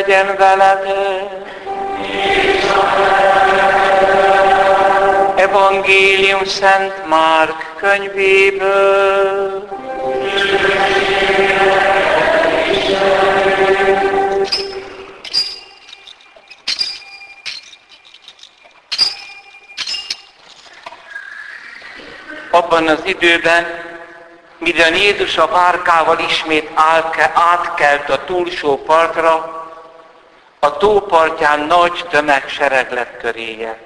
legyen veled. Evangélium Szent Márk könyvéből. Abban az időben, mivel Jézus a várkával ismét átkelt a túlsó partra, a tópartján nagy tömegsereg lett köréje.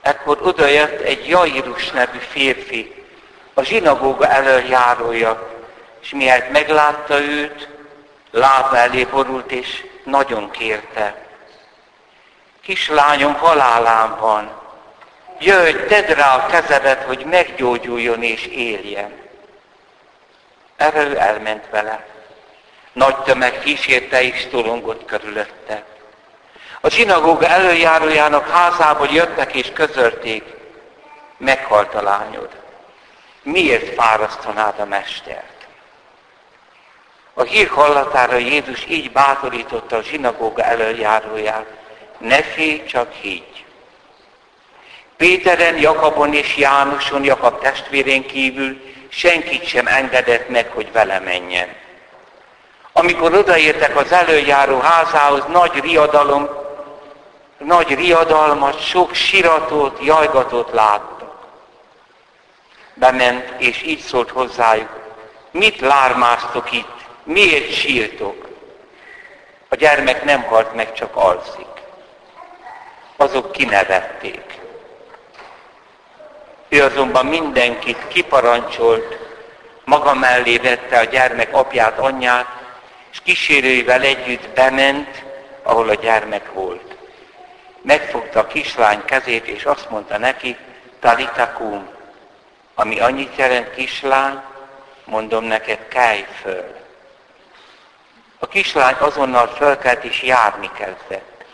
Ekkor odajött egy Jairus nevű férfi, a zsinagóga elöljárója, és miért meglátta őt, lába elé borult, és nagyon kérte. Kislányom halálán van, jöjj, tedd rá a kezedet, hogy meggyógyuljon és éljen. Erre ő elment vele. Nagy tömeg kísérte és tolongott körülötte. A zsinagóga előjárójának házából jöttek és közölték, meghalt a lányod. Miért fárasztanád a mestert? A hír hallatára Jézus így bátorította a zsinagóga előjáróját, ne félj, csak higgy. Péteren, Jakabon és Jánoson, Jakab testvérén kívül senkit sem engedett meg, hogy vele menjen. Amikor odaértek az előjáró házához, nagy riadalom, nagy riadalmat, sok siratot, jajgatot láttak. Bement, és így szólt hozzájuk, mit lármáztok itt, miért sírtok? A gyermek nem halt meg, csak alszik. Azok kinevették. Ő azonban mindenkit kiparancsolt, maga mellé vette a gyermek apját, anyját, és kísérőivel együtt bement, ahol a gyermek volt. Megfogta a kislány kezét, és azt mondta neki, talitakum, ami annyit jelent kislány, mondom neked, kelj föl. A kislány azonnal fölkelt és járni kezdett.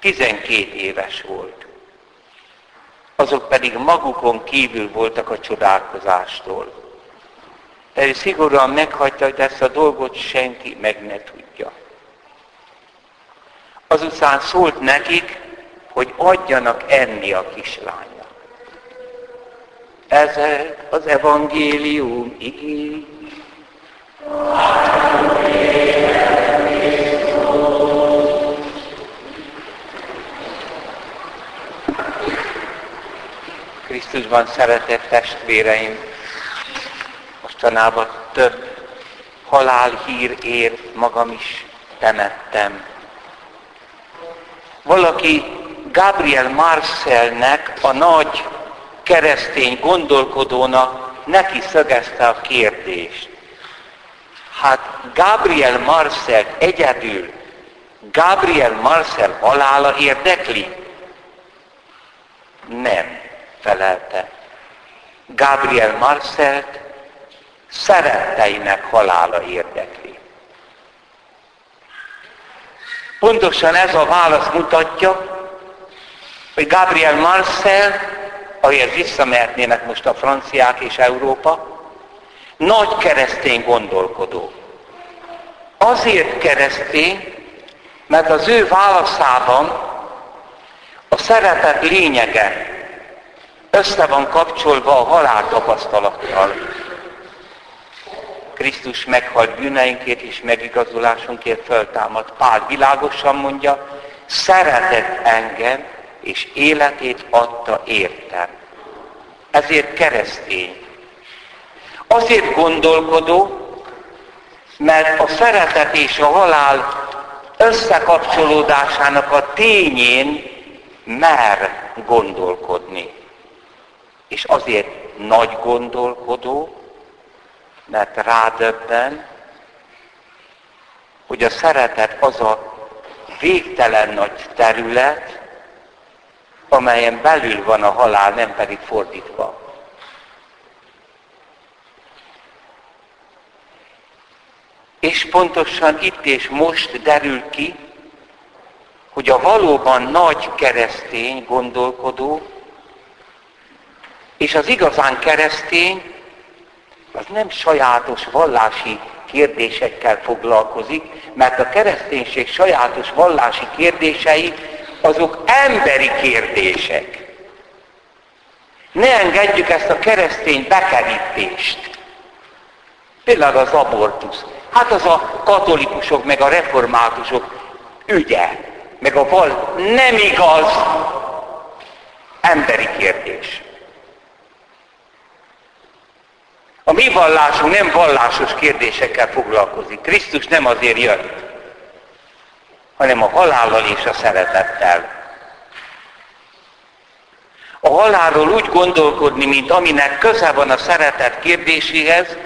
Tizenkét éves volt. Azok pedig magukon kívül voltak a csodálkozástól de ő szigorúan meghagyta, hogy ezt a dolgot senki meg ne tudja. Azután szólt nekik, hogy adjanak enni a kislánynak. Ez az evangélium igény. Krisztusban szeretett testvéreim, mostanában több halálhír ér, magam is temettem. Valaki Gabriel Marcelnek, a nagy keresztény gondolkodónak neki szögezte a kérdést. Hát Gabriel Marcel egyedül, Gabriel Marcel halála érdekli? Nem, felelte. Gabriel Marcelt szeretteinek halála érdekli. Pontosan ez a válasz mutatja, hogy Gabriel Marcel, ahogy visszamehetnének most a franciák és Európa, nagy keresztény gondolkodó. Azért keresztény, mert az ő válaszában a szeretet lényege össze van kapcsolva a halál tapasztalattal. Krisztus meghalt bűneinkért és megigazulásunkért föltámad. Pál világosan mondja, szeretett engem, és életét adta értem. Ezért keresztény. Azért gondolkodó, mert a szeretet és a halál összekapcsolódásának a tényén mer gondolkodni. És azért nagy gondolkodó, mert rádöbben, hogy a szeretet az a végtelen nagy terület, amelyen belül van a halál, nem pedig fordítva. És pontosan itt és most derül ki, hogy a valóban nagy keresztény gondolkodó, és az igazán keresztény az nem sajátos vallási kérdésekkel foglalkozik, mert a kereszténység sajátos vallási kérdései azok emberi kérdések. Ne engedjük ezt a keresztény bekerítést. Például az abortusz. Hát az a katolikusok, meg a reformátusok ügye, meg a val nem igaz emberi kérdés. A mi vallásunk nem vallásos kérdésekkel foglalkozik. Krisztus nem azért jött, hanem a halállal és a szeretettel. A halálról úgy gondolkodni, mint aminek köze van a szeretet kérdéséhez,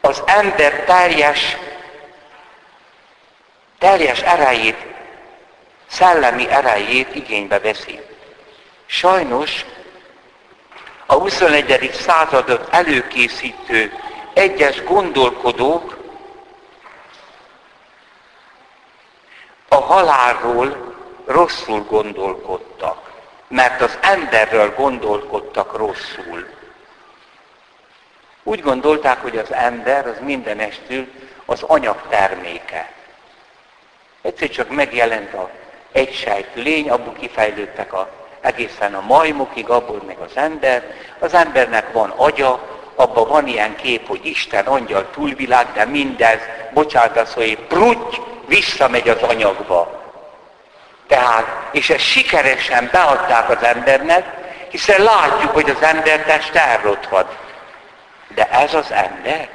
az ember teljes, teljes erejét, szellemi erejét igénybe veszi. Sajnos a 21. századot előkészítő egyes gondolkodók a halálról rosszul gondolkodtak, mert az emberről gondolkodtak rosszul. Úgy gondolták, hogy az ember az mindenestül az anyag terméke. Egyszer csak megjelent a egysejtű lény, abból kifejlődtek a egészen a majmokig, abból meg az ember. Az embernek van agya, abban van ilyen kép, hogy Isten, angyal, túlvilág, de mindez, bocsánat, az, hogy prutty, visszamegy az anyagba. Tehát, és ezt sikeresen beadták az embernek, hiszen látjuk, hogy az ember test elrothad. De ez az ember?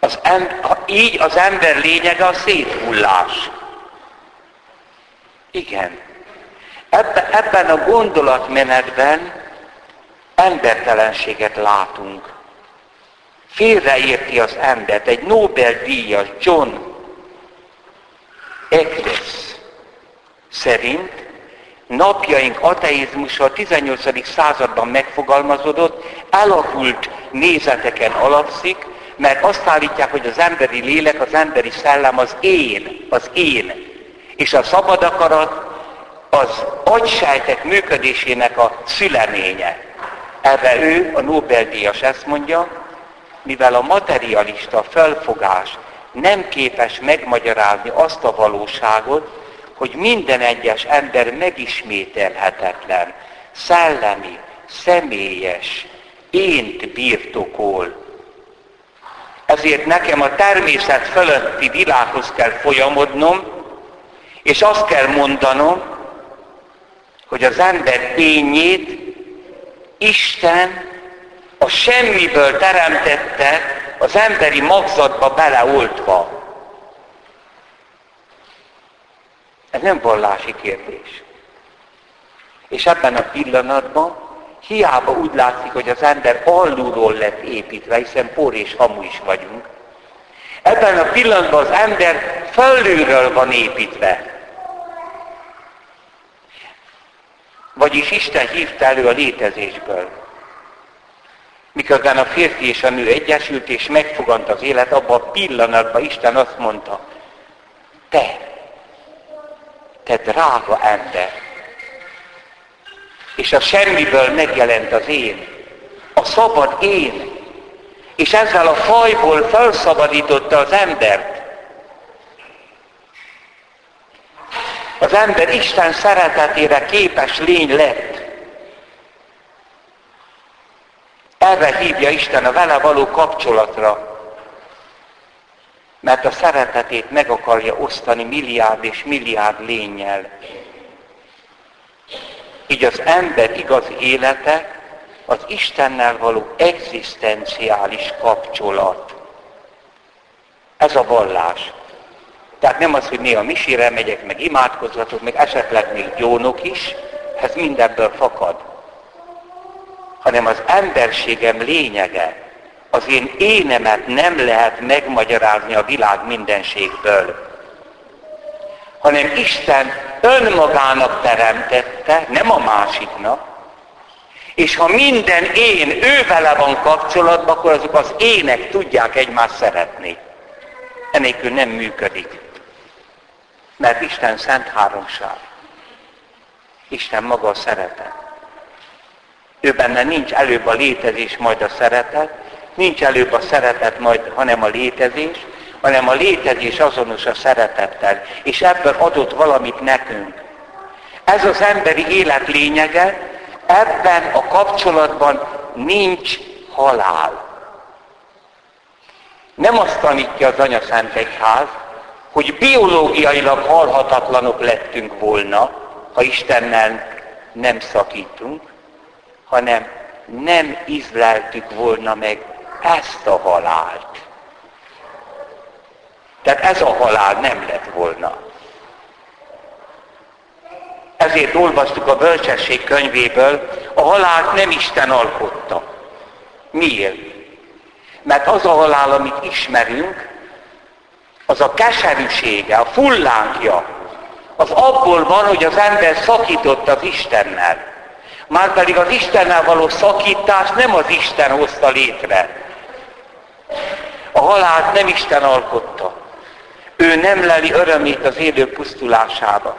Az em, így az ember lényege a széthullás. Igen, Ebbe, ebben a gondolatmenetben embertelenséget látunk. Félreérti az embert. Egy Nobel-díjas John Eccles szerint napjaink ateizmusa a 18. században megfogalmazódott, alakult nézeteken alapszik, mert azt állítják, hogy az emberi lélek, az emberi szellem az én, az én. És a szabad akarat az agysejtek működésének a szüleménye. Erre ő, a Nobel-díjas ezt mondja, mivel a materialista felfogás nem képes megmagyarázni azt a valóságot, hogy minden egyes ember megismételhetetlen, szellemi, személyes, ént birtokol. Ezért nekem a természet fölötti világhoz kell folyamodnom, és azt kell mondanom, hogy az ember tényét Isten a semmiből teremtette az emberi magzatba beleoltva. Ez nem vallási kérdés. És ebben a pillanatban hiába úgy látszik, hogy az ember alulról lett építve, hiszen por és hamu is vagyunk. Ebben a pillanatban az ember felülről van építve. Vagyis Isten hívta elő a létezésből. Miközben a férfi és a nő egyesült és megfogant az élet, abban a pillanatban Isten azt mondta, te, te drága ember, és a semmiből megjelent az én, a szabad én, és ezzel a fajból felszabadította az embert, Az ember Isten szeretetére képes lény lett. Erre hívja Isten a vele való kapcsolatra. Mert a szeretetét meg akarja osztani milliárd és milliárd lényel. Így az ember igazi élete az Istennel való egzisztenciális kapcsolat. Ez a vallás. Tehát nem az, hogy néha misére megyek, meg imádkozhatok, meg esetleg még gyónok is, ez mindebből fakad. Hanem az emberségem lényege, az én énemet nem lehet megmagyarázni a világ mindenségből. Hanem Isten önmagának teremtette, nem a másiknak, és ha minden én ő van kapcsolatban, akkor azok az ének tudják egymást szeretni. Enélkül nem működik. Mert Isten szent háromság. Isten maga a szeretet. Ő benne nincs előbb a létezés, majd a szeretet, Nincs előbb a szeretet, majd, hanem a létezés, hanem a létezés azonos a szeretettel, és ebből adott valamit nekünk. Ez az emberi élet lényege, ebben a kapcsolatban nincs halál. Nem azt tanítja az Anya Szent Egyház, hogy biológiailag halhatatlanok lettünk volna, ha Istennel nem szakítunk, hanem nem izleltük volna meg ezt a halált. Tehát ez a halál nem lett volna. Ezért olvastuk a bölcsesség könyvéből, a halált nem Isten alkotta. Miért? Mert az a halál, amit ismerünk, az a keserűsége, a fullánkja, az abból van, hogy az ember szakított az Istennel. Márpedig az Istennel való szakítás nem az Isten hozta létre. A halált nem Isten alkotta. Ő nem leli örömét az élő pusztulásába.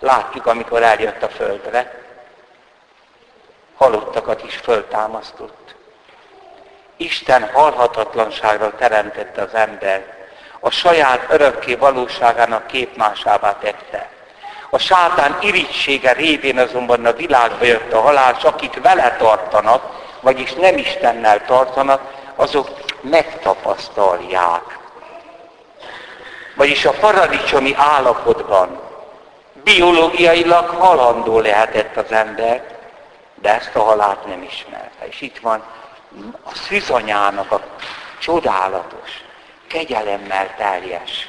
Látjuk, amikor eljött a földre. Halottakat is föltámasztott. Isten halhatatlanságra teremtette az embert a saját örökké valóságának képmásává tette. A sátán irítsége révén azonban a világba jött a halál, és akik vele tartanak, vagyis nem Istennel tartanak, azok megtapasztalják. Vagyis a paradicsomi állapotban biológiailag halandó lehetett az ember, de ezt a halált nem ismerte. És itt van a szűzanyának a csodálatos, kegyelemmel teljes.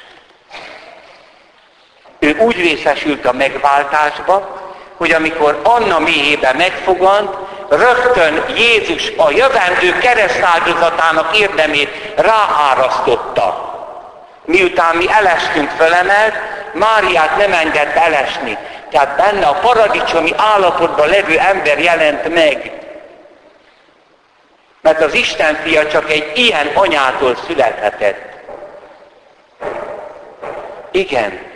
Ő úgy részesült a megváltásba, hogy amikor Anna méhében megfogant, rögtön Jézus a jövendő keresztáldozatának érdemét ráárasztotta. Miután mi elestünk fölemelt, Máriát nem engedte elesni. Tehát benne a paradicsomi állapotban levő ember jelent meg. Mert az Isten fia csak egy ilyen anyától születhetett. Igen.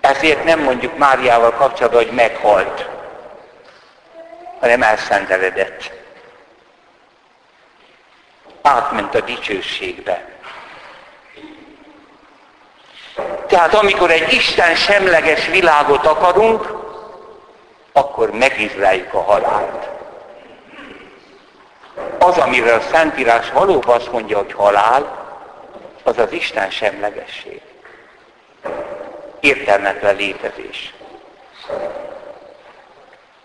Ezért nem mondjuk Máriával kapcsolatban, hogy meghalt, hanem elszendeledett. Átment a dicsőségbe. Tehát amikor egy Isten semleges világot akarunk, akkor megizleljük a halált. Az, amiről a Szentírás valóban azt mondja, hogy halál, az az Isten semlegesség értelmetlen létezés.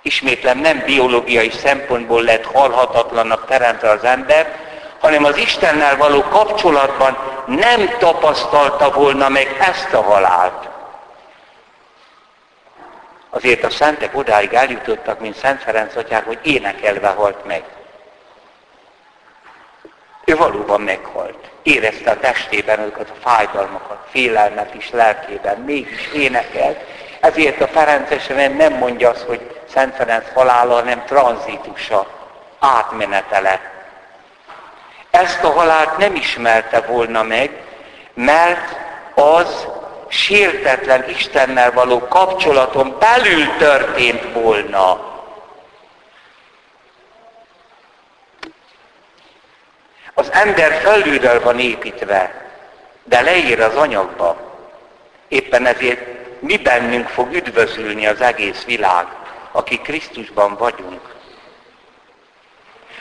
Ismétlem nem biológiai szempontból lett halhatatlannak teremtve az ember, hanem az Istennel való kapcsolatban nem tapasztalta volna meg ezt a halált. Azért a szentek odáig eljutottak, mint Szent Ferenc atyák, hogy énekelve halt meg. Ő valóban meghalt érezte a testében azokat a fájdalmakat, félelmet is lelkében, mégis énekelt. Ezért a Ferencesen nem mondja azt, hogy Szent Ferenc halála, hanem tranzitusa, átmenetele. Ezt a halált nem ismerte volna meg, mert az sértetlen Istennel való kapcsolaton belül történt volna. Az ember felülről van építve, de leír az anyagba. Éppen ezért mi bennünk fog üdvözülni az egész világ, aki Krisztusban vagyunk.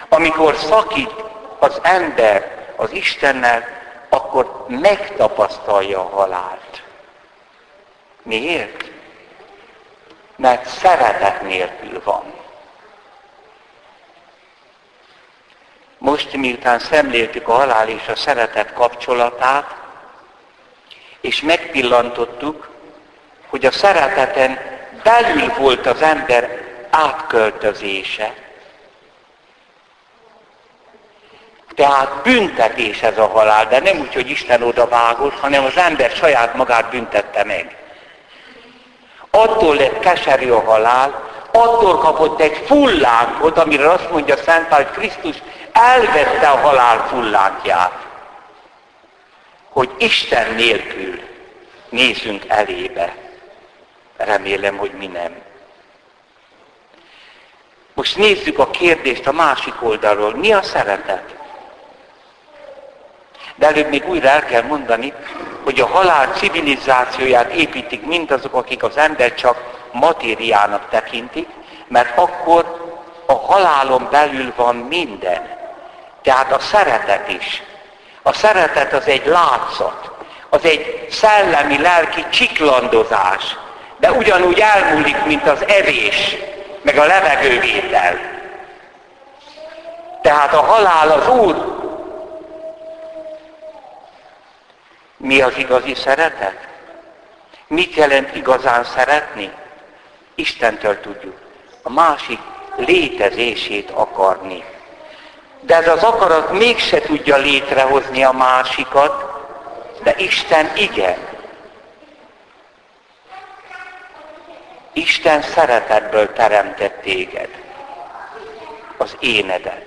Amikor szakít az ember az Istennel, akkor megtapasztalja a halált. Miért? Mert szeretet nélkül van. Most, miután szemléltük a halál és a szeretet kapcsolatát, és megpillantottuk, hogy a szereteten belül volt az ember átköltözése. Tehát büntetés ez a halál, de nem úgy, hogy Isten oda vágott, hanem az ember saját magát büntette meg. Attól lett keserű a halál, attól kapott egy fullánkot, amire azt mondja Szent Pál, hogy Krisztus elvette a halál fullákját, hogy Isten nélkül nézzünk elébe. Remélem, hogy mi nem. Most nézzük a kérdést a másik oldalról. Mi a szeretet? De előbb még újra el kell mondani, hogy a halál civilizációját építik mindazok, akik az ember csak matériának tekintik, mert akkor a halálon belül van minden. Tehát a szeretet is. A szeretet az egy látszat, az egy szellemi, lelki csiklandozás, de ugyanúgy elmúlik, mint az evés, meg a levegővétel. Tehát a halál az Úr. Mi az igazi szeretet? Mit jelent igazán szeretni? Istentől tudjuk. A másik létezését akarni. De ez az akarat mégse tudja létrehozni a másikat, de Isten igen. Isten szeretetből teremtett téged, az énedet.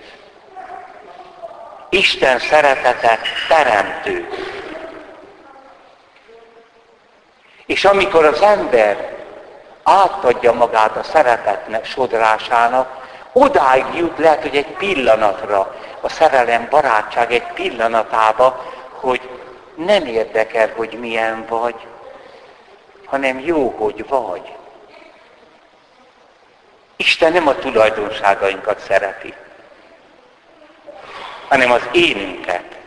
Isten szeretete teremtő. És amikor az ember átadja magát a szeretetnek sodrásának, odáig jut lehet, hogy egy pillanatra, a szerelem, barátság egy pillanatába, hogy nem érdekel, hogy milyen vagy, hanem jó, hogy vagy. Isten nem a tulajdonságainkat szereti, hanem az énünket,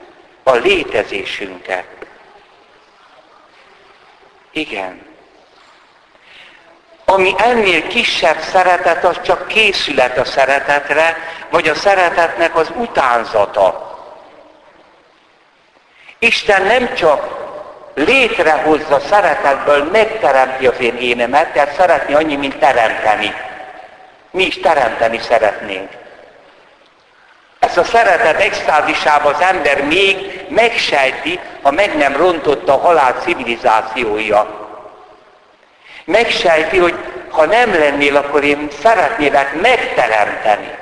a létezésünket. Igen. Ami ennél kisebb szeretet, az csak készület a szeretetre, vagy a szeretetnek az utánzata. Isten nem csak létrehozza szeretetből, megteremti az én énemet, tehát szeretni annyi, mint teremteni. Mi is teremteni szeretnénk. Ezt a szeretet extázisában az ember még megsejti, ha meg nem rontotta a halál civilizációja. Megsejti, hogy ha nem lennél, akkor én szeretnélek megteremteni.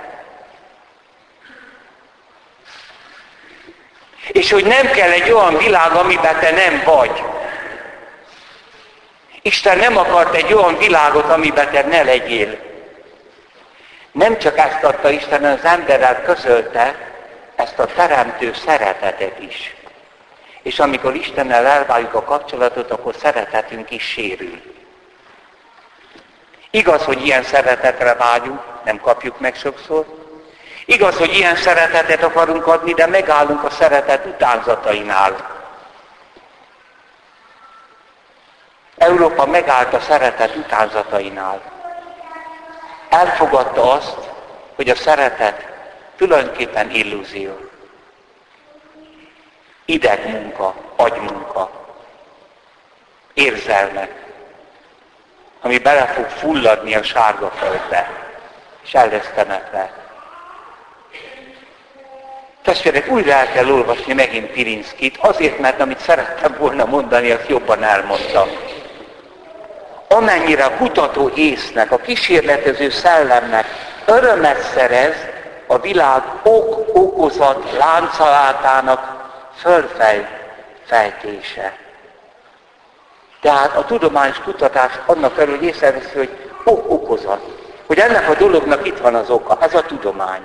És hogy nem kell egy olyan világ, amiben te nem vagy. Isten nem akart egy olyan világot, amiben te ne legyél. Nem csak ezt adta Isten, az emberrel közölte ezt a teremtő szeretetet is. És amikor Istennel elváljuk a kapcsolatot, akkor szeretetünk is sérül. Igaz, hogy ilyen szeretetre vágyunk, nem kapjuk meg sokszor. Igaz, hogy ilyen szeretetet akarunk adni, de megállunk a szeretet utánzatainál. Európa megállt a szeretet utánzatainál. Elfogadta azt, hogy a szeretet tulajdonképpen illúzió. Idegmunka, agymunka, érzelmek, ami bele fog fulladni a sárga földbe, és el lesz temetve. Testvérek, újra el kell olvasni megint Pirinszkit, azért, mert amit szerettem volna mondani, azt jobban elmondtam. Amennyire a kutató észnek, a kísérletező szellemnek örömet szerez a világ ok-okozat láncalátának fölfejtése. Tehát a tudományos kutatás annak körül, hogy észreveszi, hogy ok okozat. Hogy ennek a dolognak itt van az oka. Ez a tudomány.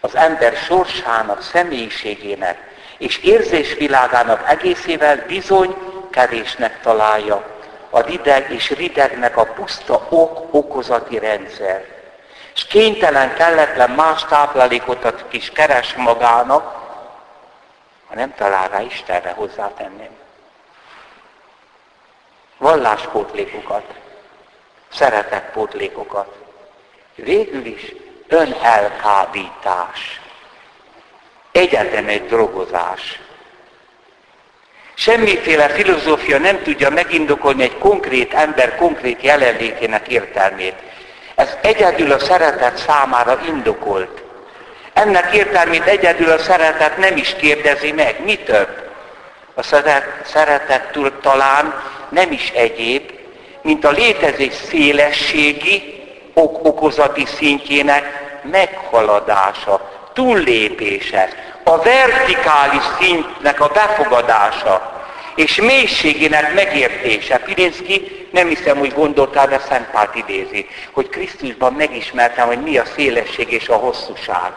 Az ember sorsának, személyiségének és érzésvilágának egészével bizony kevésnek találja a rideg és ridegnek a puszta ok-okozati rendszer. És kénytelen, kelletlen más táplálékot is keres magának, ha nem talál rá Istenre hozzátenném valláspótlékokat, szeretetpótlékokat. Végül is önelkábítás. Egyetlen egy drogozás. Semmiféle filozófia nem tudja megindokolni egy konkrét ember konkrét jelenlétének értelmét. Ez egyedül a szeretet számára indokolt. Ennek értelmét egyedül a szeretet nem is kérdezi meg. Mi több? A szeretet talán nem is egyéb, mint a létezés szélességi, ok-okozati szintjének meghaladása, túllépése, a vertikális szintnek a befogadása, és mélységének megértése. Pirinszki nem hiszem, hogy gondoltál, de Szent Pált idézi, hogy Krisztusban megismertem, hogy mi a szélesség és a hosszúság.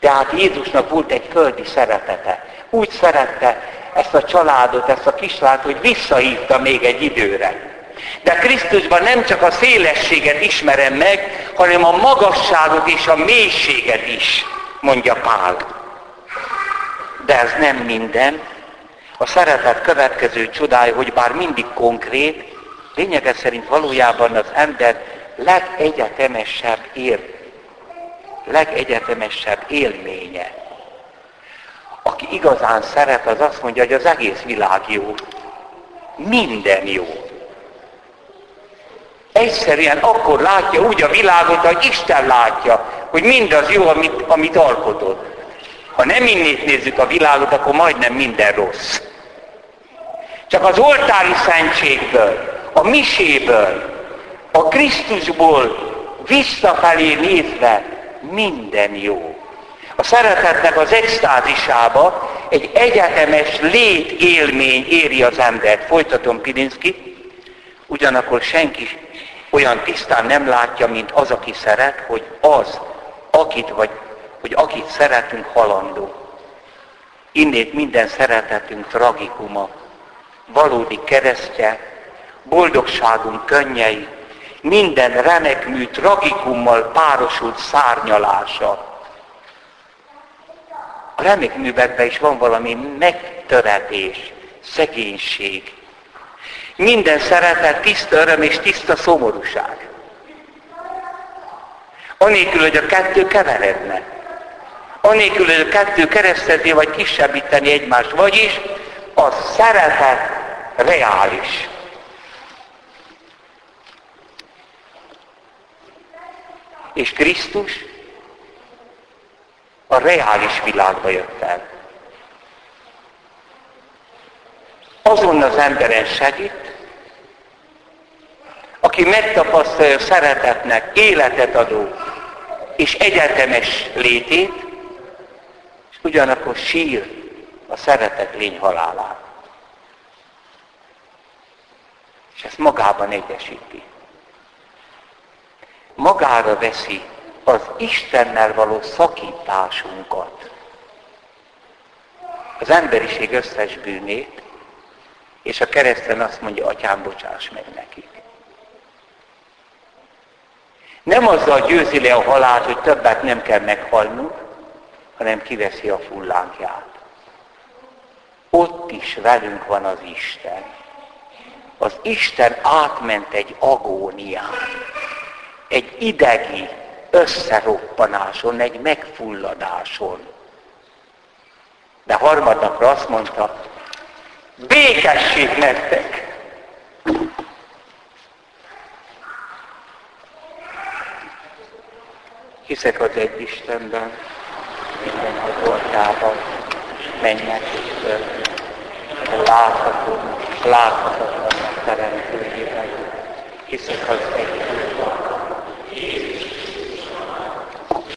Tehát Jézusnak volt egy földi szeretete. Úgy szerette ezt a családot, ezt a kislányt, hogy visszahívta még egy időre. De Krisztusban nem csak a szélességet ismerem meg, hanem a magasságot és a mélységet is, mondja Pál. De ez nem minden. A szeretet következő csodája, hogy bár mindig konkrét, lényege szerint valójában az ember legegyetemesebb ér, legegyetemesebb élménye. Aki igazán szeret, az azt mondja, hogy az egész világ jó. Minden jó. Egyszerűen akkor látja úgy a világot, hogy Isten látja, hogy mindaz jó, amit, amit alkotott. Ha nem innét nézzük a világot, akkor majdnem minden rossz. Csak az oltári szentségből, a miséből, a Krisztusból visszafelé nézve minden jó. A szeretetnek az extázisába egy egyetemes létélmény éri az embert. Folytatom Pilinszki. Ugyanakkor senki olyan tisztán nem látja, mint az, aki szeret, hogy az, akit, vagy, hogy akit szeretünk, halandó. Innét minden szeretetünk tragikuma, valódi keresztje, boldogságunk könnyei, minden remekmű tragikummal párosult szárnyalása. A remekművekben is van valami megtöretés, szegénység, minden szeretet tiszta öröm és tiszta szomorúság. Anélkül, hogy a kettő keveredne. Anélkül, hogy a kettő keresztezni vagy kisebbíteni egymást. Vagyis a szeretet reális. És Krisztus a reális világba jött el. azon az emberen segít, aki megtapasztalja szeretetnek életet adó és egyetemes létét, és ugyanakkor sír a szeretet lény halálát. És ezt magában egyesíti. Magára veszi az Istennel való szakításunkat, az emberiség összes bűnét, és a kereszten azt mondja, atyám, bocsáss meg nekik. Nem azzal győzi le a halált, hogy többet nem kell meghalnunk, hanem kiveszi a fullánkját. Ott is velünk van az Isten. Az Isten átment egy agónián, egy idegi összeroppanáson, egy megfulladáson. De harmadnapra azt mondta, Békesség nektek! Hiszek az egy Istenben, minden az ortában, mennek és földön, látható, láthatatlan teremtőjében. Hiszek az egy Jézus